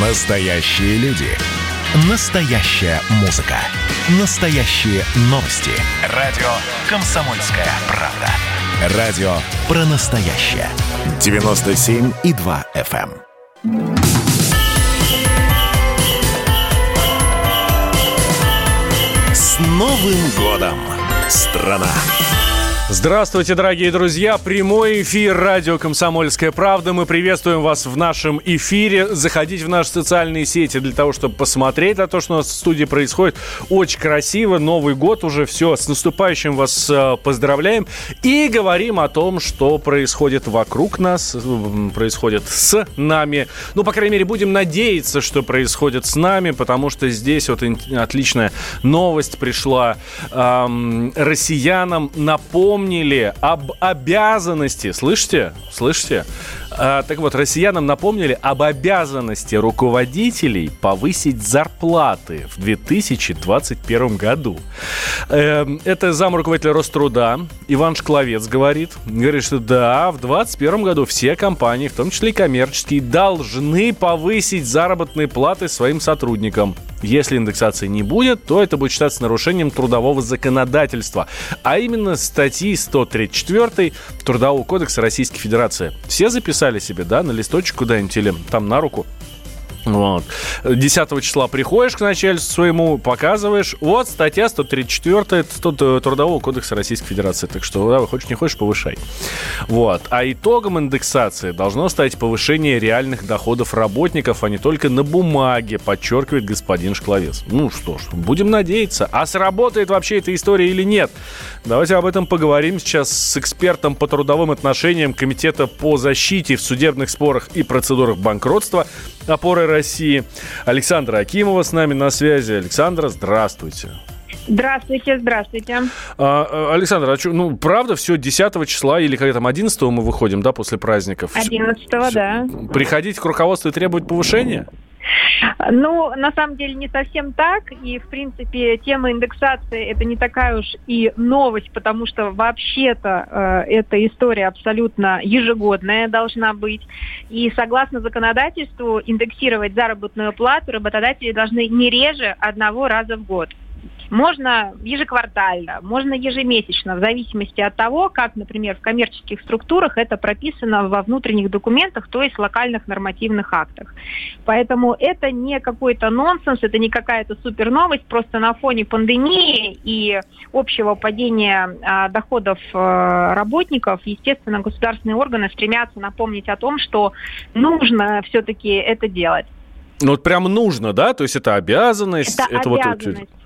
Настоящие люди. Настоящая музыка. Настоящие новости. Радио «Комсомольская правда». Радио про настоящее. 97,2 FM. эм. С Новым годом, страна! Здравствуйте, дорогие друзья! Прямой эфир радио «Комсомольская правда». Мы приветствуем вас в нашем эфире. Заходите в наши социальные сети для того, чтобы посмотреть на то, что у нас в студии происходит. Очень красиво. Новый год уже. Все, с наступающим вас э, поздравляем. И говорим о том, что происходит вокруг нас, происходит с нами. Ну, по крайней мере, будем надеяться, что происходит с нами, потому что здесь вот отличная новость пришла эм, россиянам. Напомнили об обязанности, слышите? Слышите? А, так вот, россиянам напомнили об обязанности руководителей повысить зарплаты в 2021 году. Эм, это зам руководителя Роструда Иван Шкловец говорит. Говорит, что да, в 2021 году все компании, в том числе и коммерческие, должны повысить заработные платы своим сотрудникам. Если индексации не будет, то это будет считаться нарушением трудового законодательства, а именно статьи 134 Трудового кодекса Российской Федерации. Все записали себе, да, на листочек куда-нибудь или там на руку? Вот. 10 числа приходишь к начальству своему, показываешь. Вот статья 134 100 Трудового кодекса Российской Федерации. Так что, да, хочешь не хочешь, повышай. Вот. А итогом индексации должно стать повышение реальных доходов работников, а не только на бумаге, подчеркивает господин Шкловец. Ну что ж, будем надеяться. А сработает вообще эта история или нет? Давайте об этом поговорим сейчас с экспертом по трудовым отношениям Комитета по защите в судебных спорах и процедурах банкротства опоры России. Александра Акимова с нами на связи. Александра, здравствуйте. Здравствуйте, здравствуйте. А, а, Александр, а чё, ну, правда, все 10 числа или когда там 11 мы выходим, да, после праздников? 11 да. Приходить к руководству и требовать повышения? Ну, на самом деле не совсем так. И, в принципе, тема индексации это не такая уж и новость, потому что вообще-то э, эта история абсолютно ежегодная должна быть. И согласно законодательству, индексировать заработную плату работодатели должны не реже одного раза в год. Можно ежеквартально, можно ежемесячно, в зависимости от того, как, например, в коммерческих структурах это прописано во внутренних документах, то есть локальных нормативных актах. Поэтому это не какой-то нонсенс, это не какая-то супер новость, просто на фоне пандемии и общего падения а, доходов а, работников, естественно, государственные органы стремятся напомнить о том, что нужно все-таки это делать. Ну, вот прям нужно, да? То есть это обязанность? Это, это вот- обязанность.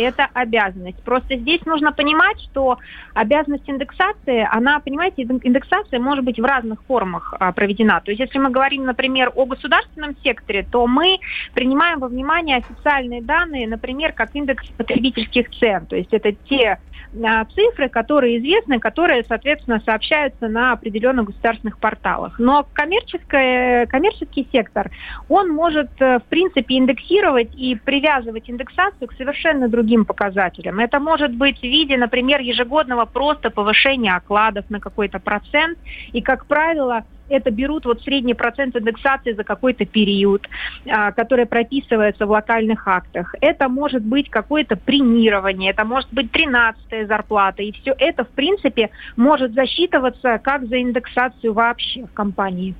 Это обязанность. Просто здесь нужно понимать, что обязанность индексации, она, понимаете, ин- индексация может быть в разных формах а, проведена. То есть, если мы говорим, например, о государственном секторе, то мы принимаем во внимание официальные данные, например, как индекс потребительских цен. То есть, это те а, цифры, которые известны, которые, соответственно, сообщаются на определенных государственных порталах. Но коммерческое, коммерческий сектор, он может, э, в принципе, индексировать и привязывать индексацию к совершенно другим показателям. Это может быть в виде, например, ежегодного просто повышения окладов на какой-то процент. И, как правило, это берут вот средний процент индексации за какой-то период, а, который прописывается в локальных актах. Это может быть какое-то премирование, это может быть 13 зарплата. И все это, в принципе, может засчитываться как за индексацию вообще в компании.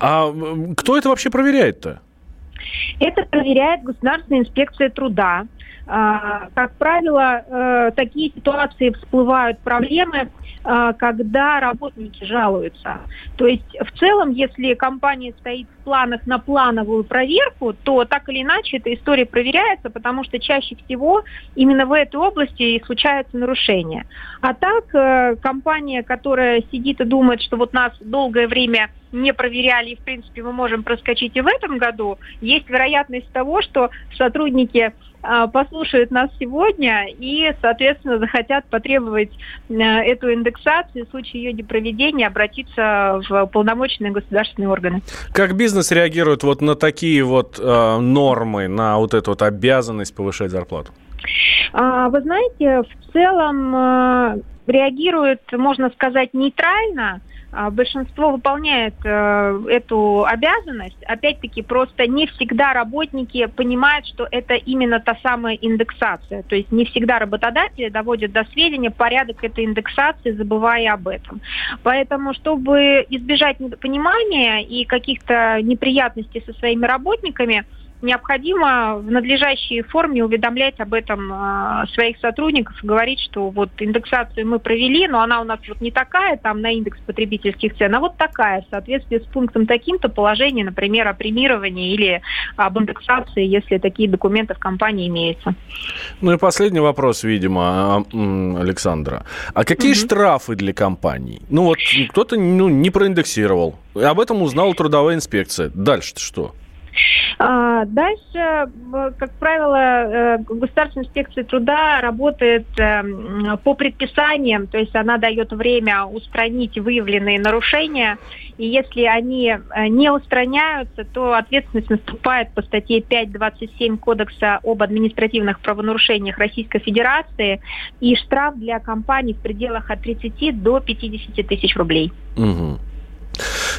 А кто это вообще проверяет-то? Это проверяет Государственная инспекция труда. А, Как правило, э, такие ситуации всплывают проблемы, а, когда работники жалуются. То есть в целом, если компания стоит в планах на плановую проверку, то так или иначе эта история проверяется, потому что чаще всего именно в этой области и случаются нарушения. А так э, компания, которая сидит и думает, что вот нас долгое время не проверяли, и в принципе мы можем проскочить и в этом году, есть вероятность того, что сотрудники а, послушают нас сегодня и, соответственно, захотят потребовать э, эту индексацию, в случае ее непроведения обратиться в полномоченные государственные органы. Как бизнес реагирует вот на такие вот э, нормы, на вот эту вот обязанность повышать зарплату? А, Вы знаете, в целом э, реагирует, можно сказать, нейтрально, большинство выполняет э, эту обязанность. Опять-таки, просто не всегда работники понимают, что это именно та самая индексация. То есть не всегда работодатели доводят до сведения порядок этой индексации, забывая об этом. Поэтому, чтобы избежать недопонимания и каких-то неприятностей со своими работниками, необходимо в надлежащей форме уведомлять об этом э, своих сотрудников и говорить, что вот индексацию мы провели, но она у нас вот не такая, там на индекс потребительских цен, а вот такая, в соответствии с пунктом таким-то положение, например, о премировании или об индексации, если такие документы в компании имеются. Ну и последний вопрос, видимо, а, Александра. А какие угу. штрафы для компаний? Ну вот кто-то ну, не проиндексировал. Об этом узнала трудовая инспекция. Дальше что? А, дальше, как правило, э, государственная инспекция труда работает эм, по предписаниям, то есть она дает время устранить выявленные нарушения, и если они э, не устраняются, то ответственность наступает по статье 5.27 Кодекса об административных правонарушениях Российской Федерации, и штраф для компаний в пределах от 30 до 50 тысяч рублей. Угу.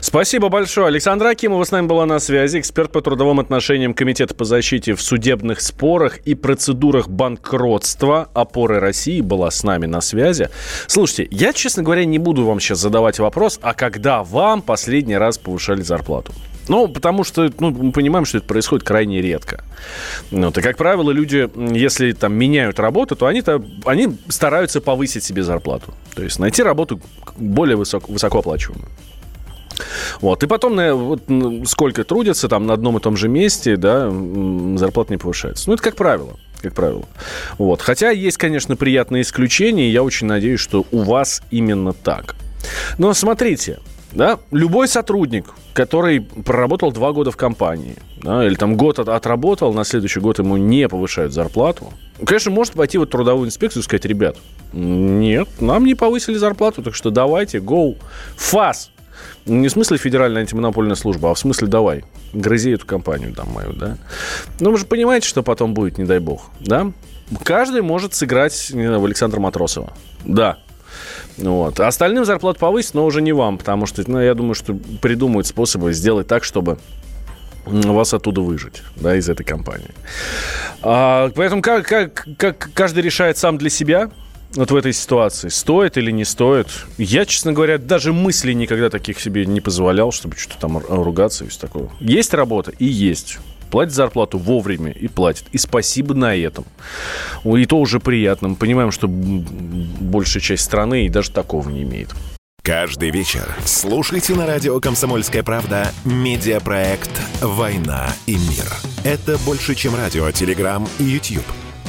Спасибо большое. Александра Акимова с нами была на связи, эксперт по трудовым отношениям Комитета по защите в судебных спорах и процедурах банкротства опоры России была с нами на связи. Слушайте, я, честно говоря, не буду вам сейчас задавать вопрос, а когда вам последний раз повышали зарплату? Ну, потому что ну, мы понимаем, что это происходит крайне редко. Вот, и, как правило, люди, если там меняют работу, то они-то они стараются повысить себе зарплату. То есть найти работу более высоко, высокооплачиваемую. Вот. И потом на, вот, сколько трудятся там на одном и том же месте, да, зарплата не повышается. Ну, это как правило как правило. Вот. Хотя есть, конечно, приятные исключения, и я очень надеюсь, что у вас именно так. Но смотрите, да, любой сотрудник, который проработал два года в компании, да, или там год от, отработал, на следующий год ему не повышают зарплату, конечно, может пойти вот в трудовую инспекцию и сказать, ребят, нет, нам не повысили зарплату, так что давайте, go, фас, не в смысле федеральная антимонопольная служба, а в смысле давай, грызи эту компанию там мою, да. Ну, вы же понимаете, что потом будет, не дай бог, да? Каждый может сыграть не знаю, в Александра Матросова. Да, вот. А остальным зарплату повысить, но уже не вам, потому что, ну, я думаю, что придумают способы сделать так, чтобы вас оттуда выжить, да, из этой компании. А, поэтому как, как, как каждый решает сам для себя, вот в этой ситуации? Стоит или не стоит? Я, честно говоря, даже мысли никогда таких себе не позволял, чтобы что-то там ругаться и все такое. Есть работа и есть. Платит зарплату вовремя и платит. И спасибо на этом. И то уже приятно. Мы понимаем, что большая часть страны и даже такого не имеет. Каждый вечер слушайте на радио «Комсомольская правда» медиапроект «Война и мир». Это больше, чем радио, телеграм и YouTube –